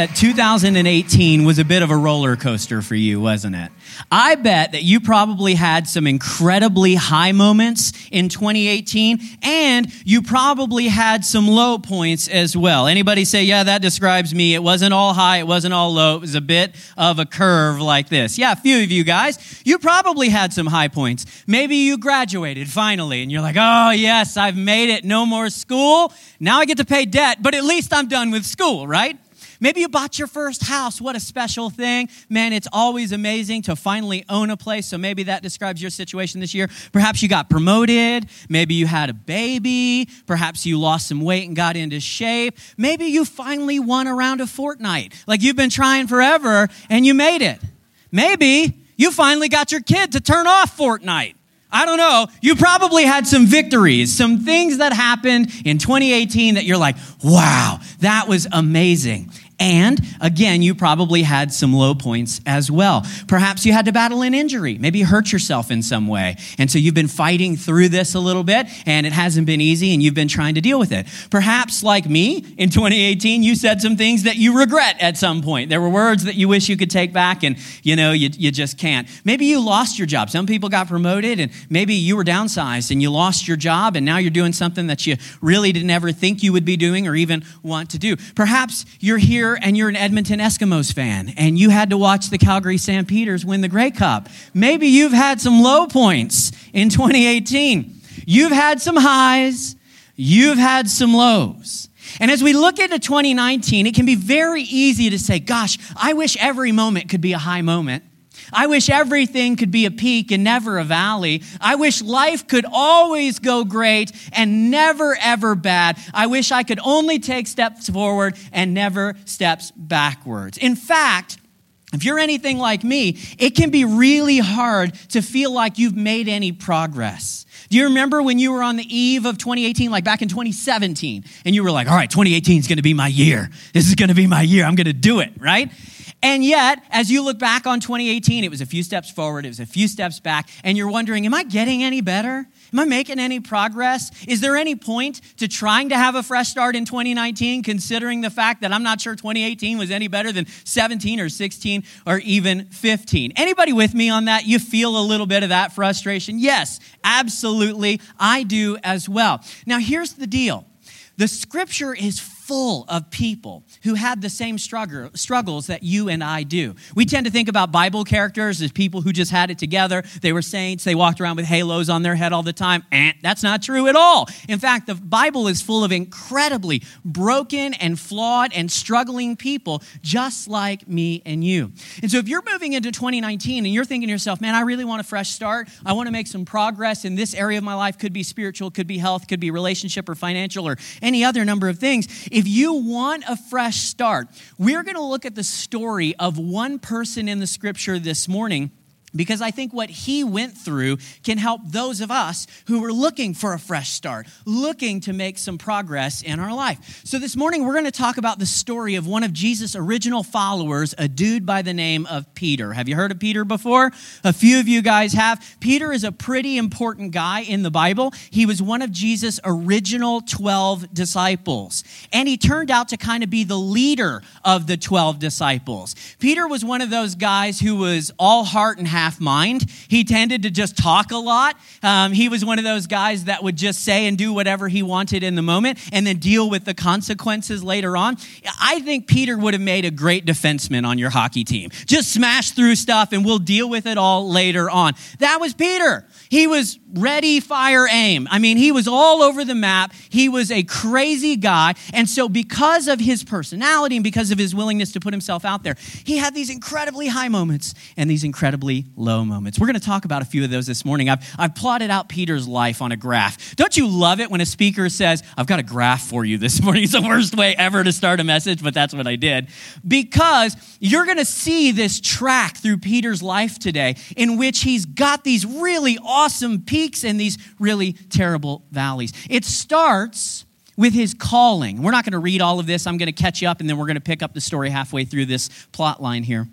That 2018 was a bit of a roller coaster for you, wasn't it? I bet that you probably had some incredibly high moments in 2018 and you probably had some low points as well. Anybody say, "Yeah, that describes me. It wasn't all high, it wasn't all low. It was a bit of a curve like this." Yeah, a few of you guys, you probably had some high points. Maybe you graduated finally and you're like, "Oh, yes, I've made it. No more school. Now I get to pay debt, but at least I'm done with school, right?" Maybe you bought your first house. What a special thing. Man, it's always amazing to finally own a place. So maybe that describes your situation this year. Perhaps you got promoted. Maybe you had a baby. Perhaps you lost some weight and got into shape. Maybe you finally won around a round of Fortnite. Like you've been trying forever and you made it. Maybe you finally got your kid to turn off Fortnite. I don't know. You probably had some victories, some things that happened in 2018 that you're like, wow, that was amazing. And again, you probably had some low points as well. Perhaps you had to battle an injury. Maybe hurt yourself in some way. And so you've been fighting through this a little bit and it hasn't been easy and you've been trying to deal with it. Perhaps, like me in 2018, you said some things that you regret at some point. There were words that you wish you could take back and, you know, you, you just can't. Maybe you lost your job. Some people got promoted and maybe you were downsized and you lost your job and now you're doing something that you really didn't ever think you would be doing or even want to do. Perhaps you're here and you're an Edmonton Eskimos fan and you had to watch the Calgary Stampeders win the Grey Cup. Maybe you've had some low points in 2018. You've had some highs, you've had some lows. And as we look into 2019, it can be very easy to say, gosh, I wish every moment could be a high moment. I wish everything could be a peak and never a valley. I wish life could always go great and never ever bad. I wish I could only take steps forward and never steps backwards. In fact, if you're anything like me, it can be really hard to feel like you've made any progress. Do you remember when you were on the eve of 2018, like back in 2017, and you were like, all right, 2018 is going to be my year. This is going to be my year. I'm going to do it, right? And yet, as you look back on 2018, it was a few steps forward, it was a few steps back, and you're wondering, am I getting any better? Am I making any progress? Is there any point to trying to have a fresh start in 2019, considering the fact that I'm not sure 2018 was any better than 17 or 16 or even 15? Anybody with me on that? You feel a little bit of that frustration? Yes, absolutely. I do as well. Now, here's the deal the scripture is full of people who had the same struggle, struggles that you and I do. We tend to think about Bible characters as people who just had it together. They were saints, they walked around with halos on their head all the time. Eh, that's not true at all. In fact, the Bible is full of incredibly broken and flawed and struggling people, just like me and you. And so if you're moving into 2019 and you're thinking to yourself, man, I really want a fresh start, I want to make some progress in this area of my life, could be spiritual, could be health, could be relationship or financial or any other number of things. If you want a fresh start, we're going to look at the story of one person in the scripture this morning because I think what he went through can help those of us who are looking for a fresh start, looking to make some progress in our life. So this morning, we're going to talk about the story of one of Jesus' original followers, a dude by the name of Peter. Have you heard of Peter before? A few of you guys have. Peter is a pretty important guy in the Bible. He was one of Jesus' original 12 disciples, and he turned out to kind of be the leader of the 12 disciples. Peter was one of those guys who was all heart and half mind. He tended to just talk a lot. Um, he was one of those guys that would just say and do whatever he wanted in the moment and then deal with the consequences later on. I think Peter would have made a great defenseman on your hockey team. Just smash through stuff and we'll deal with it all later on. That was Peter. He was ready, fire, aim. I mean, he was all over the map. He was a crazy guy. And so, because of his personality and because of his willingness to put himself out there, he had these incredibly high moments and these incredibly low moments. We're going to talk about a few of those this morning. I've, I've plotted out Peter's life on a graph. Don't you love it when a speaker says, I've got a graph for you this morning? It's the worst way ever to start a message, but that's what I did. Because you're going to see this track through Peter's life today in which he's got these really awesome peaks and these really terrible valleys. It starts with his calling. We're not going to read all of this. I'm going to catch you up and then we're going to pick up the story halfway through this plot line here.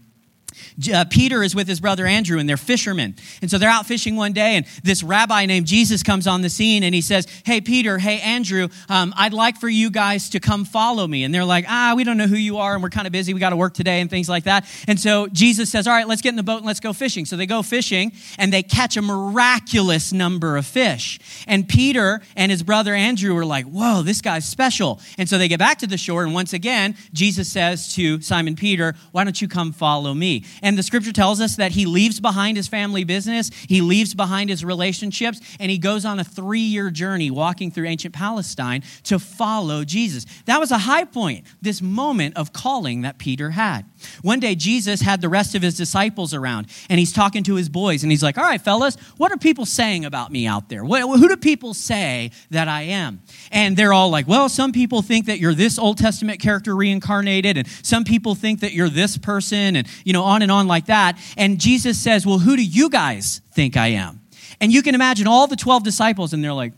Uh, Peter is with his brother Andrew, and they're fishermen. And so they're out fishing one day, and this rabbi named Jesus comes on the scene, and he says, Hey, Peter, hey, Andrew, um, I'd like for you guys to come follow me. And they're like, Ah, we don't know who you are, and we're kind of busy. We got to work today, and things like that. And so Jesus says, All right, let's get in the boat and let's go fishing. So they go fishing, and they catch a miraculous number of fish. And Peter and his brother Andrew are like, Whoa, this guy's special. And so they get back to the shore, and once again, Jesus says to Simon Peter, Why don't you come follow me? And the scripture tells us that he leaves behind his family business, he leaves behind his relationships, and he goes on a three year journey walking through ancient Palestine to follow Jesus. That was a high point, this moment of calling that Peter had. One day, Jesus had the rest of his disciples around, and he's talking to his boys, and he's like, All right, fellas, what are people saying about me out there? who do people say that I am? And they're all like, Well, some people think that you're this Old Testament character reincarnated, and some people think that you're this person, and, you know, on and on like that. And Jesus says, Well, who do you guys think I am? And you can imagine all the 12 disciples, and they're like,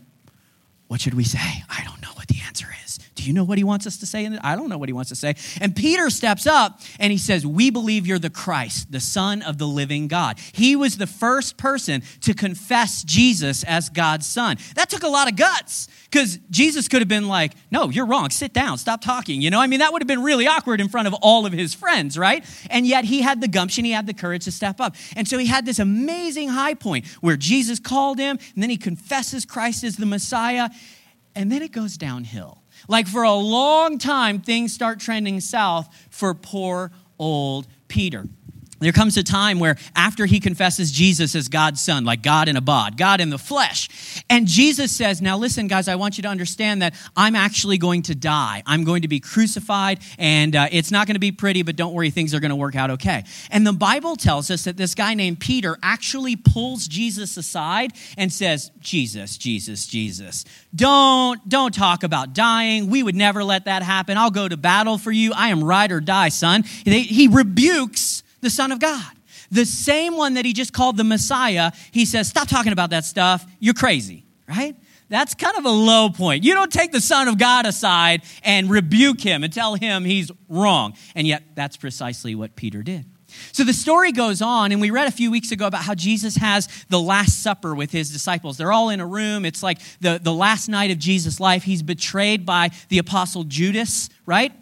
What should we say? I don't know what the answer is. Do you know what he wants us to say? I don't know what he wants to say. And Peter steps up and he says, We believe you're the Christ, the Son of the living God. He was the first person to confess Jesus as God's Son. That took a lot of guts because Jesus could have been like, No, you're wrong. Sit down. Stop talking. You know, I mean, that would have been really awkward in front of all of his friends, right? And yet he had the gumption, he had the courage to step up. And so he had this amazing high point where Jesus called him and then he confesses Christ as the Messiah. And then it goes downhill. Like for a long time, things start trending south for poor old Peter. There comes a time where after he confesses Jesus as God's son, like God in a bod, God in the flesh, and Jesus says, Now listen, guys, I want you to understand that I'm actually going to die. I'm going to be crucified, and uh, it's not going to be pretty, but don't worry, things are going to work out okay. And the Bible tells us that this guy named Peter actually pulls Jesus aside and says, Jesus, Jesus, Jesus, don't, don't talk about dying. We would never let that happen. I'll go to battle for you. I am ride or die, son. He rebukes the Son of God. The same one that he just called the Messiah, he says, Stop talking about that stuff. You're crazy, right? That's kind of a low point. You don't take the Son of God aside and rebuke him and tell him he's wrong. And yet, that's precisely what Peter did. So the story goes on, and we read a few weeks ago about how Jesus has the Last Supper with his disciples. They're all in a room. It's like the, the last night of Jesus' life. He's betrayed by the apostle Judas, right?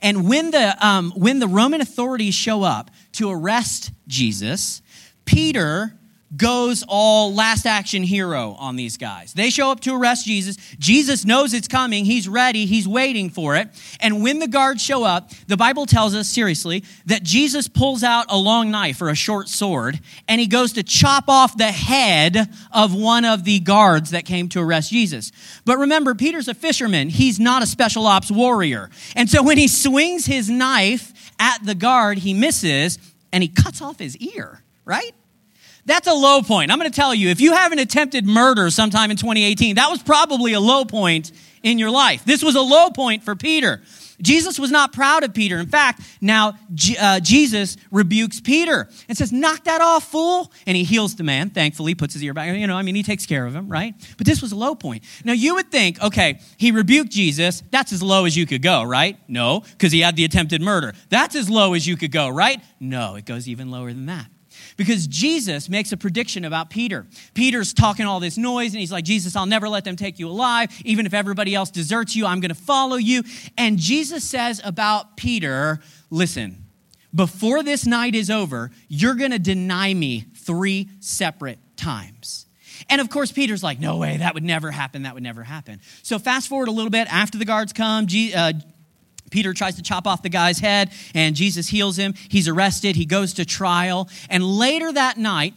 And when the, um, when the Roman authorities show up to arrest Jesus, Peter goes all last action hero on these guys. They show up to arrest Jesus. Jesus knows it's coming. He's ready. He's waiting for it. And when the guards show up, the Bible tells us seriously that Jesus pulls out a long knife or a short sword and he goes to chop off the head of one of the guards that came to arrest Jesus. But remember, Peter's a fisherman. He's not a special ops warrior. And so when he swings his knife at the guard, he misses and he cuts off his ear, right? That's a low point. I'm going to tell you, if you have an attempted murder sometime in 2018, that was probably a low point in your life. This was a low point for Peter. Jesus was not proud of Peter. In fact, now uh, Jesus rebukes Peter and says, Knock that off, fool. And he heals the man, thankfully, puts his ear back. You know, I mean, he takes care of him, right? But this was a low point. Now, you would think, okay, he rebuked Jesus. That's as low as you could go, right? No, because he had the attempted murder. That's as low as you could go, right? No, it goes even lower than that. Because Jesus makes a prediction about Peter. Peter's talking all this noise, and he's like, Jesus, I'll never let them take you alive. Even if everybody else deserts you, I'm going to follow you. And Jesus says about Peter, listen, before this night is over, you're going to deny me three separate times. And of course, Peter's like, no way, that would never happen, that would never happen. So, fast forward a little bit after the guards come, uh, Peter tries to chop off the guy's head, and Jesus heals him. He's arrested. He goes to trial. And later that night,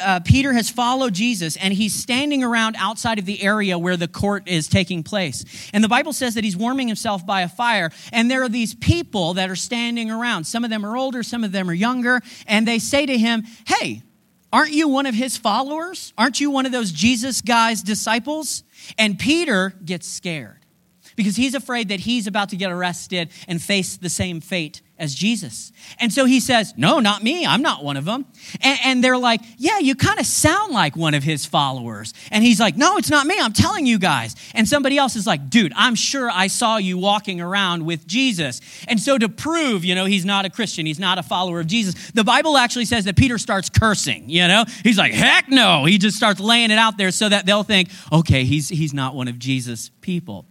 uh, Peter has followed Jesus, and he's standing around outside of the area where the court is taking place. And the Bible says that he's warming himself by a fire, and there are these people that are standing around. Some of them are older, some of them are younger, and they say to him, Hey, aren't you one of his followers? Aren't you one of those Jesus guys' disciples? And Peter gets scared because he's afraid that he's about to get arrested and face the same fate as Jesus. And so he says, No, not me. I'm not one of them. And, and they're like, Yeah, you kind of sound like one of his followers. And he's like, No, it's not me. I'm telling you guys. And somebody else is like, Dude, I'm sure I saw you walking around with Jesus. And so to prove, you know, he's not a Christian, he's not a follower of Jesus, the Bible actually says that Peter starts cursing, you know? He's like, Heck no. He just starts laying it out there so that they'll think, Okay, he's, he's not one of Jesus' people.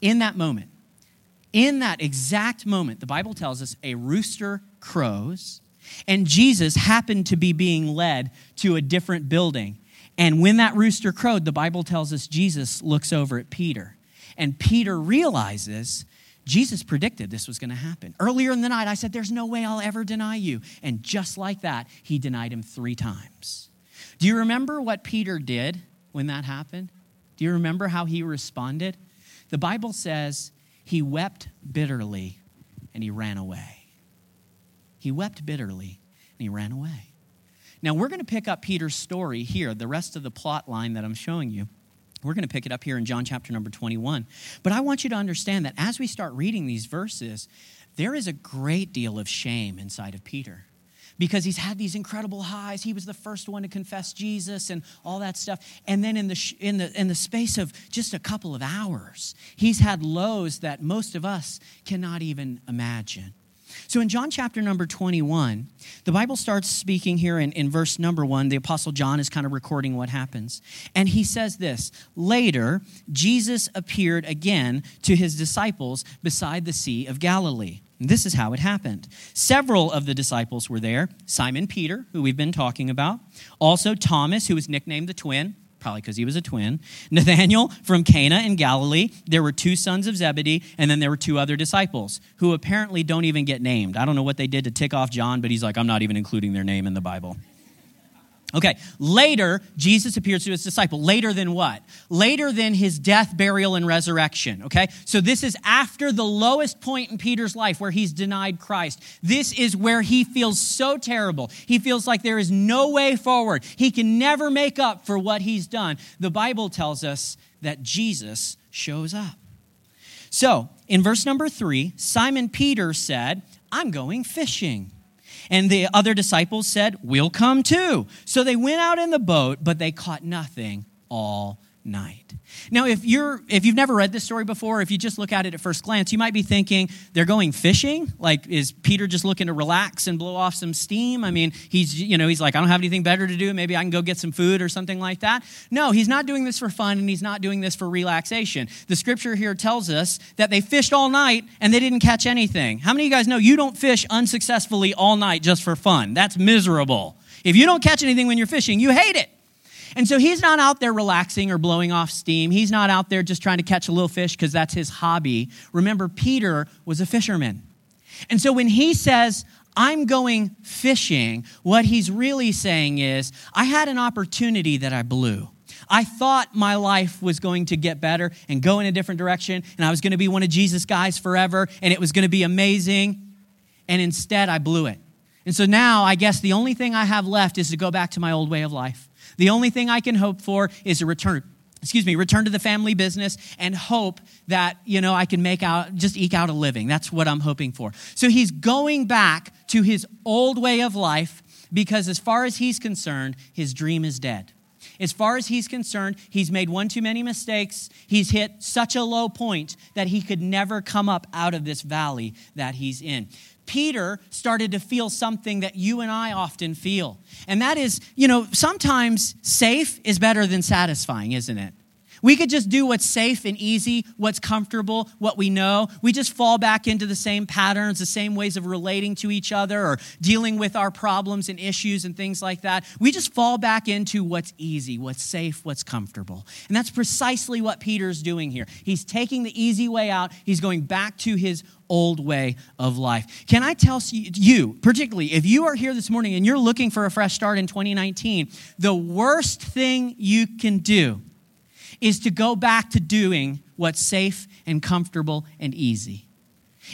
In that moment, in that exact moment, the Bible tells us a rooster crows, and Jesus happened to be being led to a different building. And when that rooster crowed, the Bible tells us Jesus looks over at Peter. And Peter realizes Jesus predicted this was going to happen. Earlier in the night, I said, There's no way I'll ever deny you. And just like that, he denied him three times. Do you remember what Peter did when that happened? Do you remember how he responded? The Bible says he wept bitterly and he ran away. He wept bitterly and he ran away. Now, we're going to pick up Peter's story here, the rest of the plot line that I'm showing you. We're going to pick it up here in John chapter number 21. But I want you to understand that as we start reading these verses, there is a great deal of shame inside of Peter because he's had these incredible highs. He was the first one to confess Jesus and all that stuff. And then in the, in the, in the space of just a couple of hours, he's had lows that most of us cannot even imagine. So in John chapter number 21, the Bible starts speaking here in, in verse number one. The Apostle John is kind of recording what happens. And he says this Later, Jesus appeared again to his disciples beside the Sea of Galilee. This is how it happened. Several of the disciples were there Simon Peter, who we've been talking about, also Thomas, who was nicknamed the twin, probably because he was a twin, Nathanael from Cana in Galilee. There were two sons of Zebedee, and then there were two other disciples who apparently don't even get named. I don't know what they did to tick off John, but he's like, I'm not even including their name in the Bible. Okay, later, Jesus appears to his disciple. Later than what? Later than his death, burial, and resurrection. Okay, so this is after the lowest point in Peter's life where he's denied Christ. This is where he feels so terrible. He feels like there is no way forward. He can never make up for what he's done. The Bible tells us that Jesus shows up. So, in verse number three, Simon Peter said, I'm going fishing. And the other disciples said, We'll come too. So they went out in the boat, but they caught nothing all night. Now, if you're if you've never read this story before, if you just look at it at first glance, you might be thinking they're going fishing. Like, is Peter just looking to relax and blow off some steam? I mean, he's you know he's like, I don't have anything better to do. Maybe I can go get some food or something like that. No, he's not doing this for fun, and he's not doing this for relaxation. The scripture here tells us that they fished all night and they didn't catch anything. How many of you guys know you don't fish unsuccessfully all night just for fun? That's miserable. If you don't catch anything when you're fishing, you hate it. And so he's not out there relaxing or blowing off steam. He's not out there just trying to catch a little fish because that's his hobby. Remember, Peter was a fisherman. And so when he says, I'm going fishing, what he's really saying is, I had an opportunity that I blew. I thought my life was going to get better and go in a different direction, and I was going to be one of Jesus' guys forever, and it was going to be amazing. And instead, I blew it. And so now, I guess the only thing I have left is to go back to my old way of life. The only thing I can hope for is a return excuse me, return to the family business and hope that, you know, I can make out, just eke out a living. That's what I'm hoping for. So he's going back to his old way of life because, as far as he's concerned, his dream is dead. As far as he's concerned, he's made one too many mistakes. He's hit such a low point that he could never come up out of this valley that he's in. Peter started to feel something that you and I often feel. And that is, you know, sometimes safe is better than satisfying, isn't it? We could just do what's safe and easy, what's comfortable, what we know. We just fall back into the same patterns, the same ways of relating to each other or dealing with our problems and issues and things like that. We just fall back into what's easy, what's safe, what's comfortable. And that's precisely what Peter's doing here. He's taking the easy way out, he's going back to his old way of life. Can I tell you, particularly if you are here this morning and you're looking for a fresh start in 2019, the worst thing you can do is to go back to doing what's safe and comfortable and easy.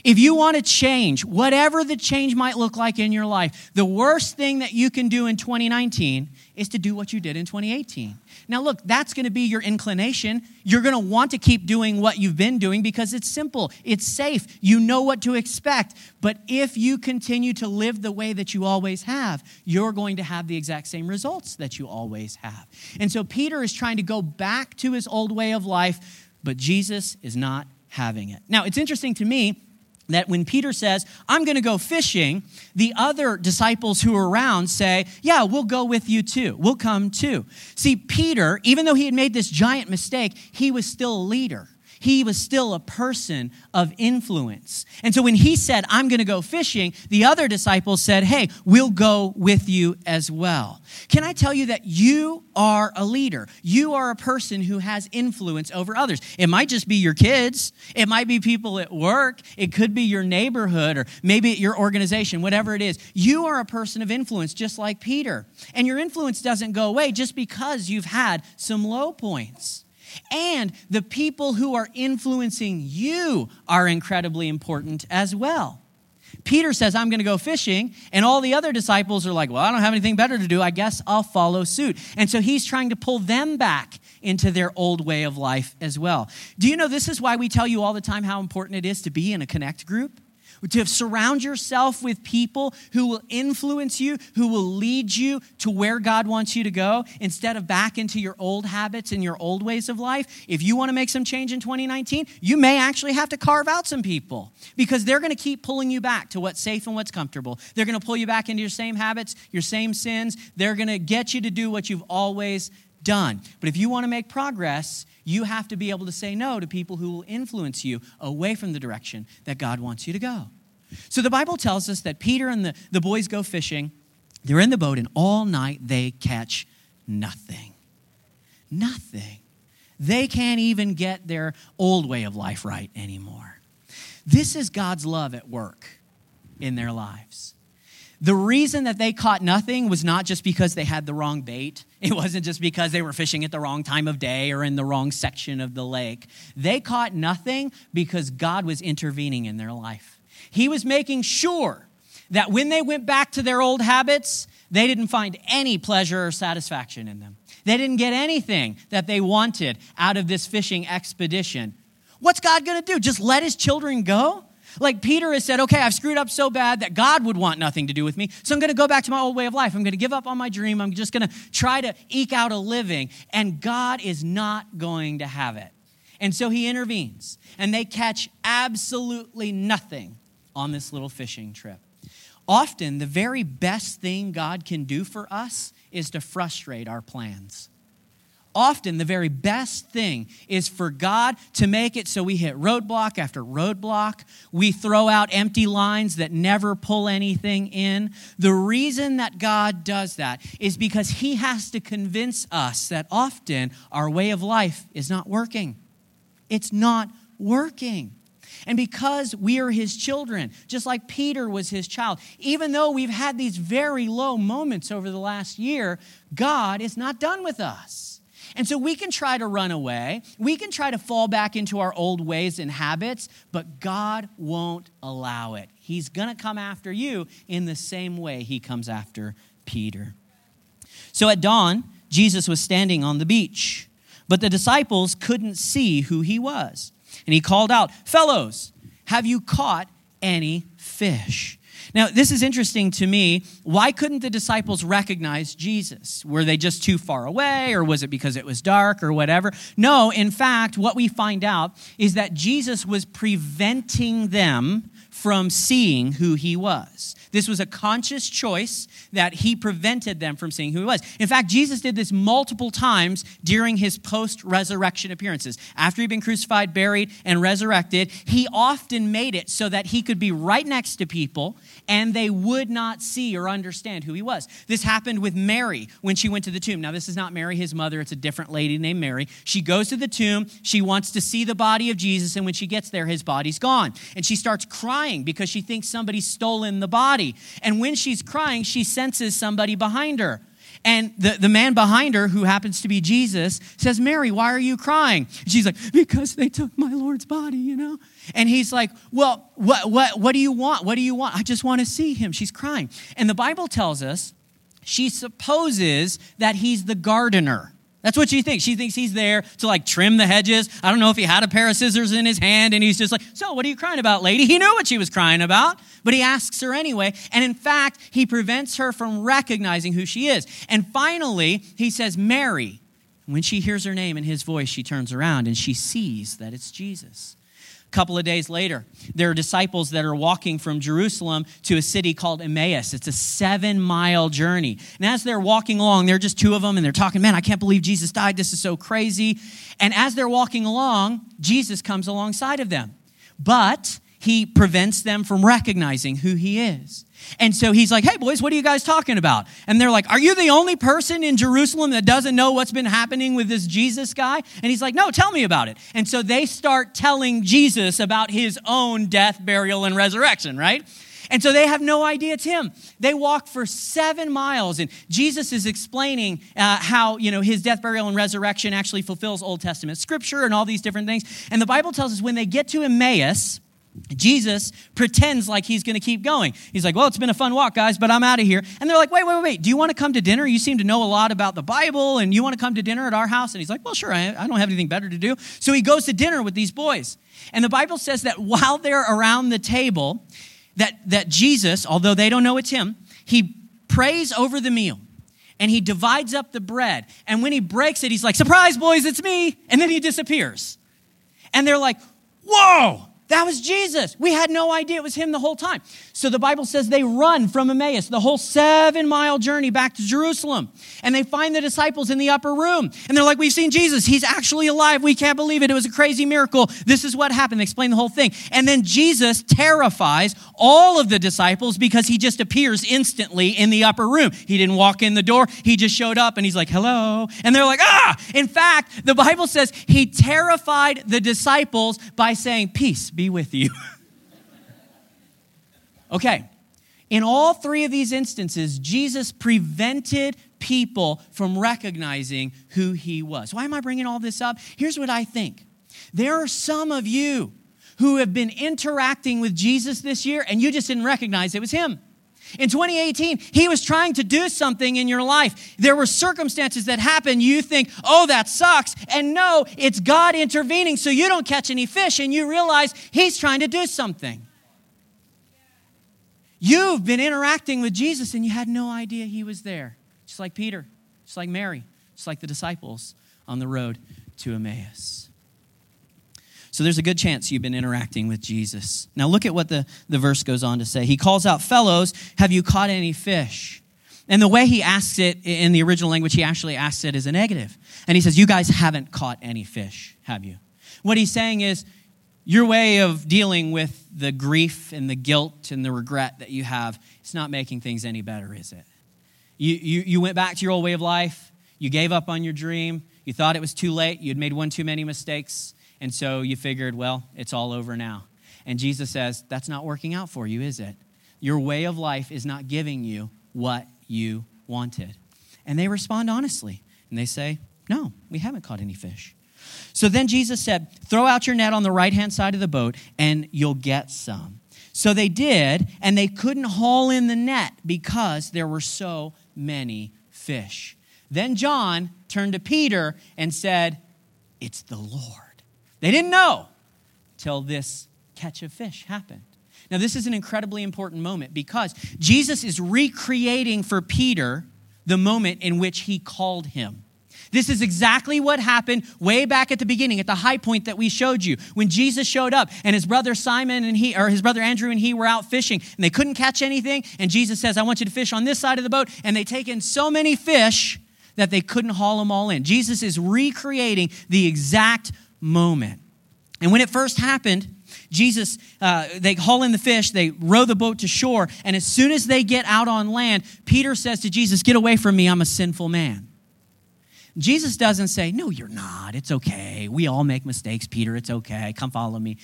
If you want to change, whatever the change might look like in your life, the worst thing that you can do in 2019 is to do what you did in 2018. Now, look, that's going to be your inclination. You're going to want to keep doing what you've been doing because it's simple, it's safe, you know what to expect. But if you continue to live the way that you always have, you're going to have the exact same results that you always have. And so Peter is trying to go back to his old way of life, but Jesus is not having it. Now, it's interesting to me that when Peter says, I'm going to go fishing, the other disciples who are around say, Yeah, we'll go with you too. We'll come too. See, Peter, even though he had made this giant mistake, he was still a leader he was still a person of influence. And so when he said, I'm going to go fishing, the other disciples said, Hey, we'll go with you as well. Can I tell you that you are a leader? You are a person who has influence over others. It might just be your kids, it might be people at work, it could be your neighborhood, or maybe your organization, whatever it is. You are a person of influence, just like Peter. And your influence doesn't go away just because you've had some low points. And the people who are influencing you are incredibly important as well. Peter says, I'm going to go fishing. And all the other disciples are like, Well, I don't have anything better to do. I guess I'll follow suit. And so he's trying to pull them back into their old way of life as well. Do you know this is why we tell you all the time how important it is to be in a connect group? To surround yourself with people who will influence you, who will lead you to where God wants you to go instead of back into your old habits and your old ways of life. If you want to make some change in 2019, you may actually have to carve out some people because they're going to keep pulling you back to what's safe and what's comfortable. They're going to pull you back into your same habits, your same sins. They're going to get you to do what you've always done. But if you want to make progress, you have to be able to say no to people who will influence you away from the direction that God wants you to go. So the Bible tells us that Peter and the, the boys go fishing. They're in the boat, and all night they catch nothing. Nothing. They can't even get their old way of life right anymore. This is God's love at work in their lives. The reason that they caught nothing was not just because they had the wrong bait. It wasn't just because they were fishing at the wrong time of day or in the wrong section of the lake. They caught nothing because God was intervening in their life. He was making sure that when they went back to their old habits, they didn't find any pleasure or satisfaction in them. They didn't get anything that they wanted out of this fishing expedition. What's God going to do? Just let his children go? Like Peter has said, okay, I've screwed up so bad that God would want nothing to do with me. So I'm going to go back to my old way of life. I'm going to give up on my dream. I'm just going to try to eke out a living. And God is not going to have it. And so he intervenes, and they catch absolutely nothing on this little fishing trip. Often, the very best thing God can do for us is to frustrate our plans often the very best thing is for God to make it so we hit roadblock after roadblock. We throw out empty lines that never pull anything in. The reason that God does that is because He has to convince us that often our way of life is not working. It's not working. And because we are his children, just like Peter was his child, even though we've had these very low moments over the last year, God is not done with us. And so we can try to run away. We can try to fall back into our old ways and habits, but God won't allow it. He's going to come after you in the same way he comes after Peter. So at dawn, Jesus was standing on the beach, but the disciples couldn't see who he was. And he called out, Fellows, have you caught any fish? Now, this is interesting to me. Why couldn't the disciples recognize Jesus? Were they just too far away, or was it because it was dark, or whatever? No, in fact, what we find out is that Jesus was preventing them from seeing who he was. This was a conscious choice that he prevented them from seeing who he was. In fact, Jesus did this multiple times during his post resurrection appearances. After he'd been crucified, buried, and resurrected, he often made it so that he could be right next to people and they would not see or understand who he was. This happened with Mary when she went to the tomb. Now, this is not Mary, his mother, it's a different lady named Mary. She goes to the tomb, she wants to see the body of Jesus, and when she gets there, his body's gone. And she starts crying because she thinks somebody's stolen the body. And when she's crying, she senses somebody behind her. And the, the man behind her, who happens to be Jesus, says, Mary, why are you crying? She's like, Because they took my Lord's body, you know? And he's like, Well, what, what, what do you want? What do you want? I just want to see him. She's crying. And the Bible tells us she supposes that he's the gardener. That's what she thinks. She thinks he's there to like trim the hedges. I don't know if he had a pair of scissors in his hand and he's just like, So, what are you crying about, lady? He knew what she was crying about, but he asks her anyway. And in fact, he prevents her from recognizing who she is. And finally, he says, Mary. When she hears her name and his voice, she turns around and she sees that it's Jesus couple of days later, there are disciples that are walking from Jerusalem to a city called Emmaus. It's a seven mile journey. And as they're walking along, they're just two of them and they're talking, man, I can't believe Jesus died. This is so crazy. And as they're walking along, Jesus comes alongside of them. But he prevents them from recognizing who he is. And so he's like, hey, boys, what are you guys talking about? And they're like, are you the only person in Jerusalem that doesn't know what's been happening with this Jesus guy? And he's like, no, tell me about it. And so they start telling Jesus about his own death, burial, and resurrection, right? And so they have no idea it's him. They walk for seven miles, and Jesus is explaining uh, how you know his death, burial, and resurrection actually fulfills Old Testament scripture and all these different things. And the Bible tells us when they get to Emmaus, Jesus pretends like he's going to keep going. He's like, Well, it's been a fun walk, guys, but I'm out of here. And they're like, Wait, wait, wait. Do you want to come to dinner? You seem to know a lot about the Bible, and you want to come to dinner at our house? And he's like, Well, sure, I, I don't have anything better to do. So he goes to dinner with these boys. And the Bible says that while they're around the table, that, that Jesus, although they don't know it's him, he prays over the meal and he divides up the bread. And when he breaks it, he's like, Surprise, boys, it's me. And then he disappears. And they're like, Whoa that was Jesus. We had no idea it was him the whole time. So the Bible says they run from Emmaus, the whole seven mile journey back to Jerusalem. And they find the disciples in the upper room. And they're like, We've seen Jesus. He's actually alive. We can't believe it. It was a crazy miracle. This is what happened. They explain the whole thing. And then Jesus terrifies all of the disciples because he just appears instantly in the upper room. He didn't walk in the door, he just showed up and he's like, Hello. And they're like, Ah! In fact, the Bible says he terrified the disciples by saying, Peace be with you. okay, in all three of these instances, Jesus prevented people from recognizing who he was. Why am I bringing all this up? Here's what I think there are some of you who have been interacting with Jesus this year and you just didn't recognize it was him. In 2018, he was trying to do something in your life. There were circumstances that happened. You think, oh, that sucks. And no, it's God intervening so you don't catch any fish and you realize he's trying to do something. You've been interacting with Jesus and you had no idea he was there. Just like Peter, just like Mary, just like the disciples on the road to Emmaus. So there's a good chance you've been interacting with Jesus. Now look at what the, the verse goes on to say. He calls out, Fellows, have you caught any fish? And the way he asks it in the original language, he actually asks it as a negative. And he says, You guys haven't caught any fish, have you? What he's saying is, your way of dealing with the grief and the guilt and the regret that you have, it's not making things any better, is it? You, you, you went back to your old way of life. You gave up on your dream. You thought it was too late. You'd made one too many mistakes. And so you figured, well, it's all over now. And Jesus says, that's not working out for you, is it? Your way of life is not giving you what you wanted. And they respond honestly. And they say, no, we haven't caught any fish. So then Jesus said, throw out your net on the right hand side of the boat and you'll get some. So they did, and they couldn't haul in the net because there were so many fish. Then John turned to Peter and said, It's the Lord. They didn't know till this catch of fish happened. Now, this is an incredibly important moment because Jesus is recreating for Peter the moment in which he called him. This is exactly what happened way back at the beginning, at the high point that we showed you. When Jesus showed up and his brother Simon and he, or his brother Andrew and he were out fishing and they couldn't catch anything. And Jesus says, I want you to fish on this side of the boat. And they take in so many fish that they couldn't haul them all in. Jesus is recreating the exact moment. And when it first happened, Jesus, uh, they haul in the fish, they row the boat to shore, and as soon as they get out on land, Peter says to Jesus, Get away from me, I'm a sinful man. Jesus doesn't say, No, you're not. It's okay. We all make mistakes, Peter. It's okay. Come follow me.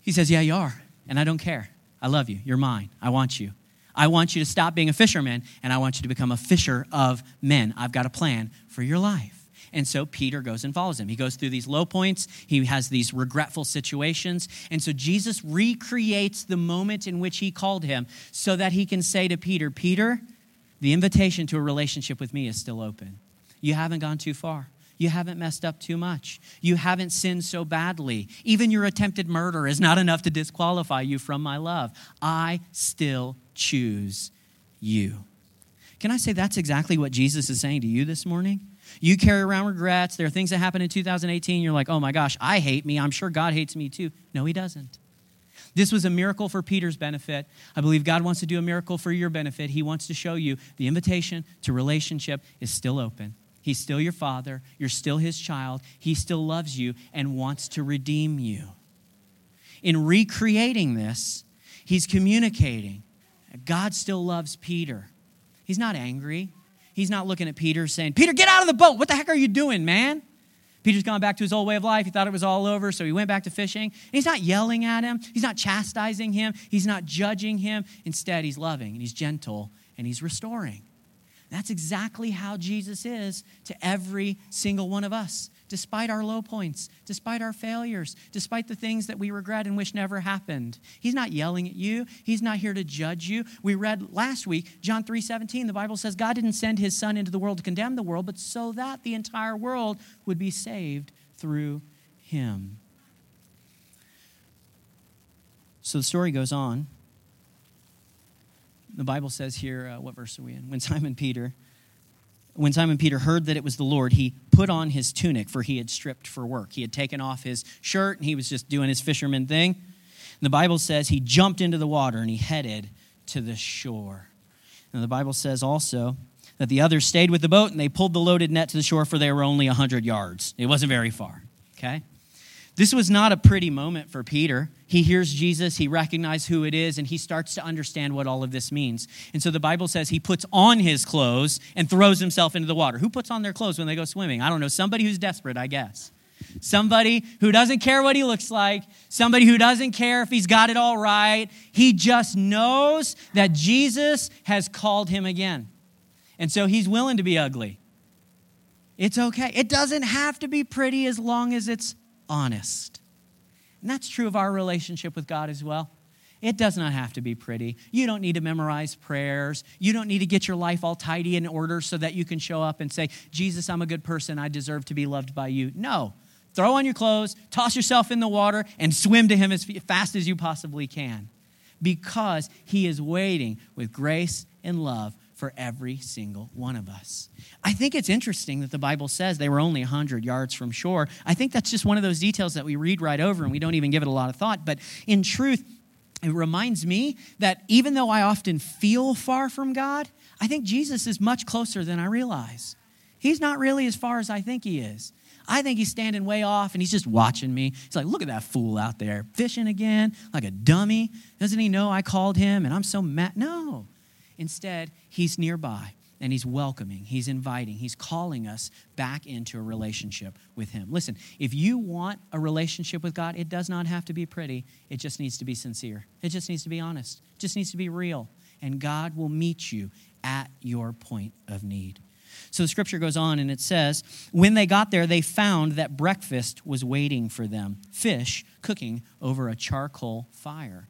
He says, Yeah, you are. And I don't care. I love you. You're mine. I want you. I want you to stop being a fisherman and I want you to become a fisher of men. I've got a plan for your life. And so Peter goes and follows him. He goes through these low points, he has these regretful situations. And so Jesus recreates the moment in which he called him so that he can say to Peter, Peter, the invitation to a relationship with me is still open. You haven't gone too far. You haven't messed up too much. You haven't sinned so badly. Even your attempted murder is not enough to disqualify you from my love. I still choose you. Can I say that's exactly what Jesus is saying to you this morning? You carry around regrets. There are things that happened in 2018. You're like, oh my gosh, I hate me. I'm sure God hates me too. No, He doesn't. This was a miracle for Peter's benefit. I believe God wants to do a miracle for your benefit. He wants to show you the invitation to relationship is still open. He's still your father. You're still his child. He still loves you and wants to redeem you. In recreating this, he's communicating. God still loves Peter. He's not angry. He's not looking at Peter saying, Peter, get out of the boat. What the heck are you doing, man? Peter's gone back to his old way of life. He thought it was all over, so he went back to fishing. And he's not yelling at him, he's not chastising him, he's not judging him. Instead, he's loving and he's gentle and he's restoring. That's exactly how Jesus is to every single one of us, despite our low points, despite our failures, despite the things that we regret and wish never happened. He's not yelling at you. He's not here to judge you. We read last week, John 3 17, the Bible says God didn't send his son into the world to condemn the world, but so that the entire world would be saved through him. So the story goes on the Bible says here, uh, what verse are we in? When Simon Peter, when Simon Peter heard that it was the Lord, he put on his tunic, for he had stripped for work. He had taken off his shirt and he was just doing his fisherman thing. And the Bible says he jumped into the water and he headed to the shore. And the Bible says also that the others stayed with the boat and they pulled the loaded net to the shore, for they were only 100 yards. It wasn't very far, okay? This was not a pretty moment for Peter. He hears Jesus, he recognizes who it is, and he starts to understand what all of this means. And so the Bible says he puts on his clothes and throws himself into the water. Who puts on their clothes when they go swimming? I don't know. Somebody who's desperate, I guess. Somebody who doesn't care what he looks like, somebody who doesn't care if he's got it all right. He just knows that Jesus has called him again. And so he's willing to be ugly. It's okay. It doesn't have to be pretty as long as it's honest. And that's true of our relationship with God as well. It does not have to be pretty. You don't need to memorize prayers. You don't need to get your life all tidy in order so that you can show up and say, Jesus, I'm a good person. I deserve to be loved by you. No. Throw on your clothes, toss yourself in the water, and swim to Him as fast as you possibly can because He is waiting with grace and love for every single one of us. I think it's interesting that the Bible says they were only 100 yards from shore. I think that's just one of those details that we read right over and we don't even give it a lot of thought. But in truth, it reminds me that even though I often feel far from God, I think Jesus is much closer than I realize. He's not really as far as I think he is. I think he's standing way off and he's just watching me. He's like, look at that fool out there fishing again like a dummy. Doesn't he know I called him and I'm so mad? No. Instead, he's nearby and he's welcoming, he's inviting, he's calling us back into a relationship with him. Listen, if you want a relationship with God, it does not have to be pretty, it just needs to be sincere. It just needs to be honest, it just needs to be real. And God will meet you at your point of need. So the scripture goes on and it says, When they got there, they found that breakfast was waiting for them fish cooking over a charcoal fire.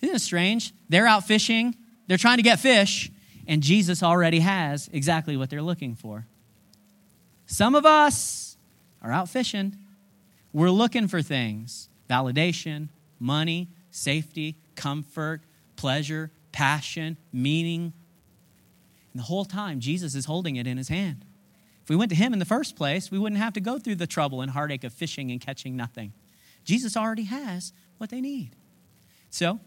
Isn't it strange? They're out fishing, they're trying to get fish, and Jesus already has exactly what they're looking for. Some of us are out fishing. We're looking for things validation, money, safety, comfort, pleasure, passion, meaning. And the whole time, Jesus is holding it in his hand. If we went to him in the first place, we wouldn't have to go through the trouble and heartache of fishing and catching nothing. Jesus already has what they need. So,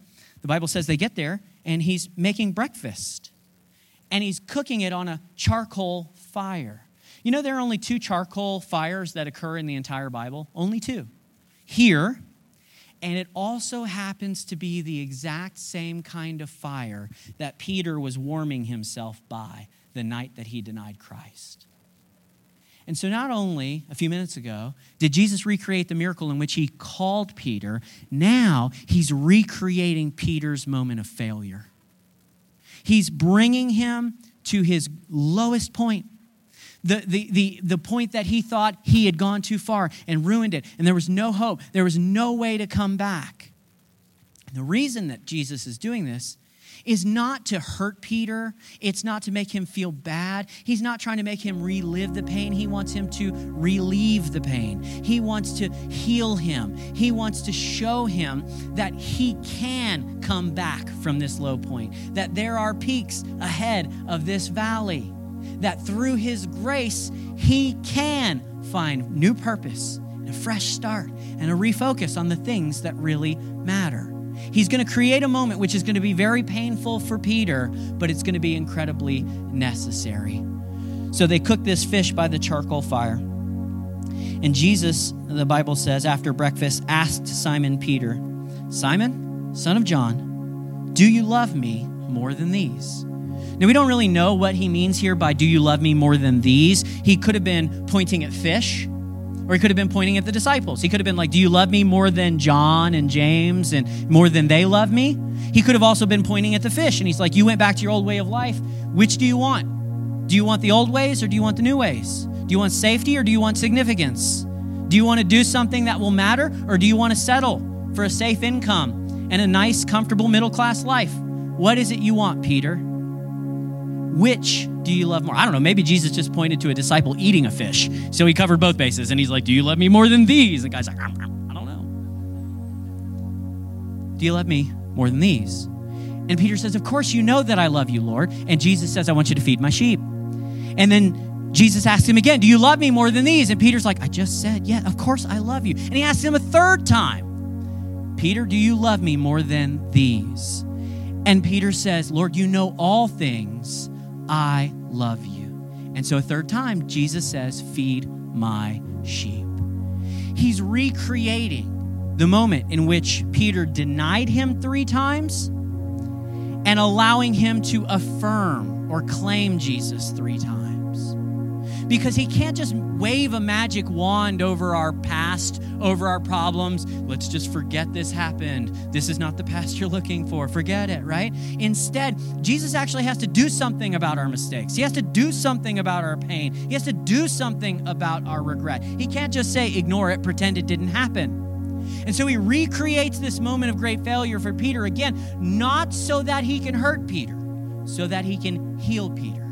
the Bible says they get there and he's making breakfast and he's cooking it on a charcoal fire. You know, there are only two charcoal fires that occur in the entire Bible, only two. Here, and it also happens to be the exact same kind of fire that Peter was warming himself by the night that he denied Christ. And so, not only a few minutes ago did Jesus recreate the miracle in which he called Peter, now he's recreating Peter's moment of failure. He's bringing him to his lowest point. The, the, the, the point that he thought he had gone too far and ruined it, and there was no hope. There was no way to come back. And the reason that Jesus is doing this is not to hurt Peter. It's not to make him feel bad. He's not trying to make him relive the pain. He wants him to relieve the pain. He wants to heal him. He wants to show him that he can come back from this low point, that there are peaks ahead of this valley, that through his grace, he can find new purpose, a fresh start, and a refocus on the things that really matter. He's going to create a moment which is going to be very painful for Peter, but it's going to be incredibly necessary. So they cook this fish by the charcoal fire. And Jesus, the Bible says, after breakfast, asked Simon Peter, Simon, son of John, do you love me more than these? Now, we don't really know what he means here by do you love me more than these. He could have been pointing at fish or he could have been pointing at the disciples. He could have been like, Do you love me more than John and James and more than they love me? He could have also been pointing at the fish. And he's like, You went back to your old way of life. Which do you want? Do you want the old ways or do you want the new ways? Do you want safety or do you want significance? Do you want to do something that will matter or do you want to settle for a safe income and a nice, comfortable middle class life? What is it you want, Peter? Which do you love more? I don't know. Maybe Jesus just pointed to a disciple eating a fish. So he covered both bases. And he's like, Do you love me more than these? The guy's like, I don't know. Do you love me more than these? And Peter says, Of course you know that I love you, Lord. And Jesus says, I want you to feed my sheep. And then Jesus asks him again, Do you love me more than these? And Peter's like, I just said, Yeah, of course I love you. And he asks him a third time, Peter, do you love me more than these? And Peter says, Lord, you know all things. I love you. And so, a third time, Jesus says, Feed my sheep. He's recreating the moment in which Peter denied him three times and allowing him to affirm or claim Jesus three times because he can't just wave a magic wand over our past, over our problems. Let's just forget this happened. This is not the past you're looking for. Forget it, right? Instead, Jesus actually has to do something about our mistakes. He has to do something about our pain. He has to do something about our regret. He can't just say, ignore it, pretend it didn't happen. And so he recreates this moment of great failure for Peter again, not so that he can hurt Peter, so that he can heal Peter.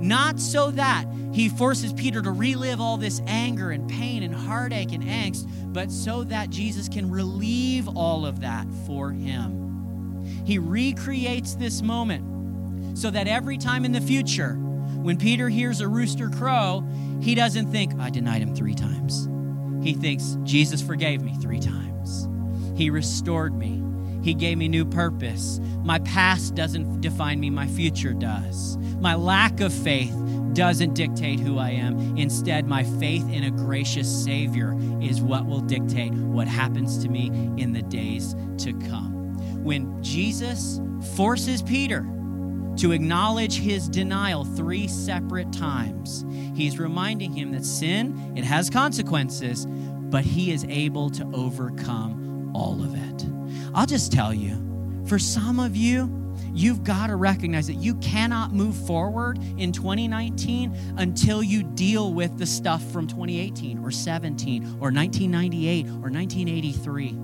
Not so that he forces Peter to relive all this anger and pain and heartache and angst, but so that Jesus can relieve all of that for him. He recreates this moment so that every time in the future, when Peter hears a rooster crow, he doesn't think, I denied him three times. He thinks, Jesus forgave me three times. He restored me. He gave me new purpose. My past doesn't define me, my future does. My lack of faith doesn't dictate who I am. Instead, my faith in a gracious Savior is what will dictate what happens to me in the days to come. When Jesus forces Peter to acknowledge his denial three separate times, he's reminding him that sin, it has consequences, but he is able to overcome all of it. I'll just tell you, for some of you, you've got to recognize that you cannot move forward in 2019 until you deal with the stuff from 2018 or 17 or 1998 or 1983.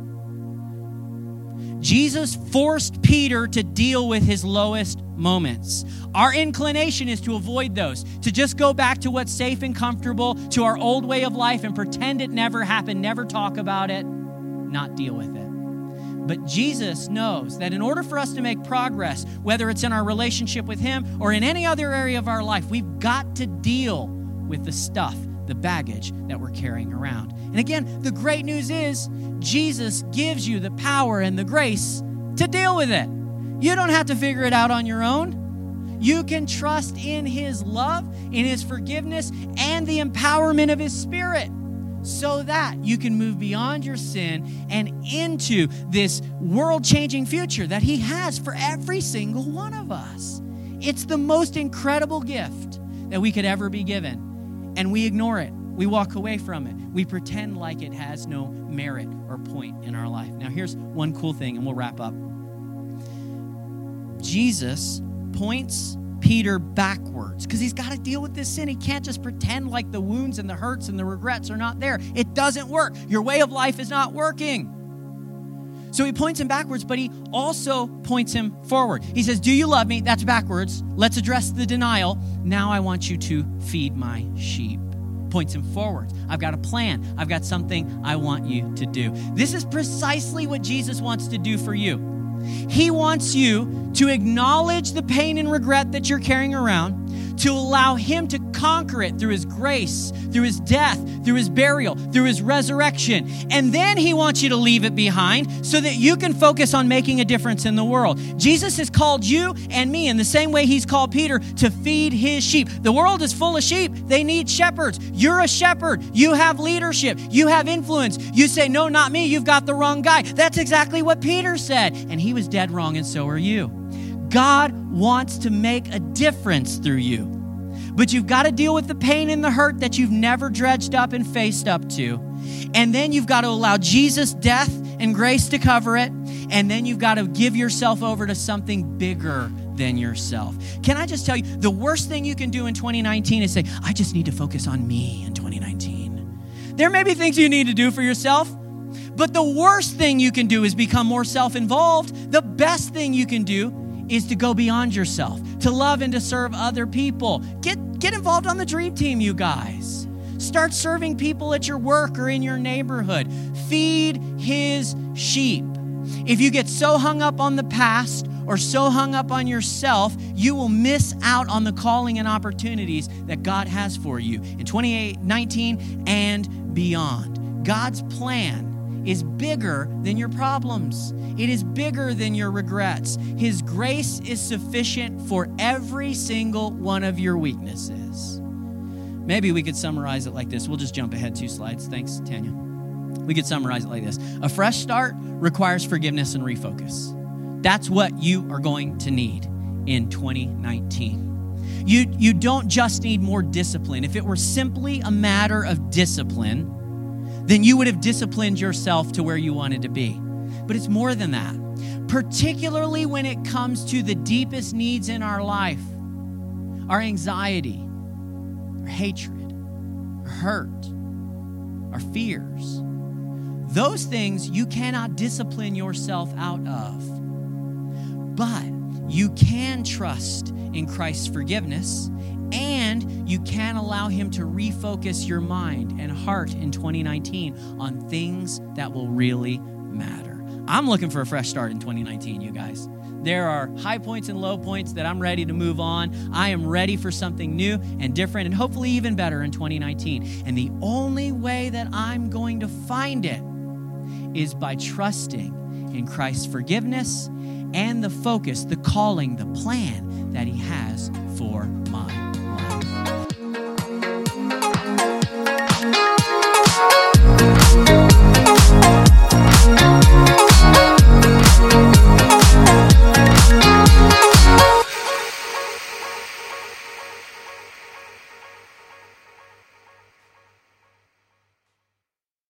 Jesus forced Peter to deal with his lowest moments. Our inclination is to avoid those, to just go back to what's safe and comfortable, to our old way of life and pretend it never happened, never talk about it, not deal with it. But Jesus knows that in order for us to make progress, whether it's in our relationship with Him or in any other area of our life, we've got to deal with the stuff, the baggage that we're carrying around. And again, the great news is Jesus gives you the power and the grace to deal with it. You don't have to figure it out on your own. You can trust in His love, in His forgiveness, and the empowerment of His Spirit so that you can move beyond your sin and into this world changing future that He has for every single one of us. It's the most incredible gift that we could ever be given, and we ignore it. We walk away from it. We pretend like it has no merit or point in our life. Now, here's one cool thing, and we'll wrap up. Jesus points Peter backwards because he's got to deal with this sin. He can't just pretend like the wounds and the hurts and the regrets are not there. It doesn't work. Your way of life is not working. So he points him backwards, but he also points him forward. He says, Do you love me? That's backwards. Let's address the denial. Now I want you to feed my sheep. Points him forward. I've got a plan. I've got something I want you to do. This is precisely what Jesus wants to do for you. He wants you to acknowledge the pain and regret that you're carrying around, to allow Him to conquer it through His grace, through His death, through His burial, through His resurrection. And then He wants you to leave it behind so that you can focus on making a difference in the world. Jesus has called you and me in the same way He's called Peter to feed His sheep. The world is full of sheep, they need shepherds. You're a shepherd, you have leadership, you have influence. You say, No, not me, you've got the wrong guy. That's exactly what Peter said, and he was dead wrong, and so are you. God wants to make a difference through you. But you've got to deal with the pain and the hurt that you've never dredged up and faced up to. And then you've got to allow Jesus' death and grace to cover it. And then you've got to give yourself over to something bigger than yourself. Can I just tell you, the worst thing you can do in 2019 is say, I just need to focus on me in 2019. There may be things you need to do for yourself, but the worst thing you can do is become more self involved. The best thing you can do is to go beyond yourself, to love and to serve other people. Get, get involved on the dream team, you guys. Start serving people at your work or in your neighborhood. Feed his sheep. If you get so hung up on the past or so hung up on yourself, you will miss out on the calling and opportunities that God has for you in 2019 and beyond. God's plan is bigger than your problems. It is bigger than your regrets. His grace is sufficient for every single one of your weaknesses. Maybe we could summarize it like this. We'll just jump ahead two slides. Thanks, Tanya. We could summarize it like this A fresh start requires forgiveness and refocus. That's what you are going to need in 2019. You, you don't just need more discipline. If it were simply a matter of discipline, then you would have disciplined yourself to where you wanted to be. But it's more than that, particularly when it comes to the deepest needs in our life our anxiety, our hatred, our hurt, our fears. Those things you cannot discipline yourself out of. But you can trust in Christ's forgiveness and you can allow Him to refocus your mind and heart in 2019 on things that will really matter. I'm looking for a fresh start in 2019, you guys. There are high points and low points that I'm ready to move on. I am ready for something new and different and hopefully even better in 2019. And the only way that I'm going to find it is by trusting in Christ's forgiveness and the focus, the calling, the plan that He has for my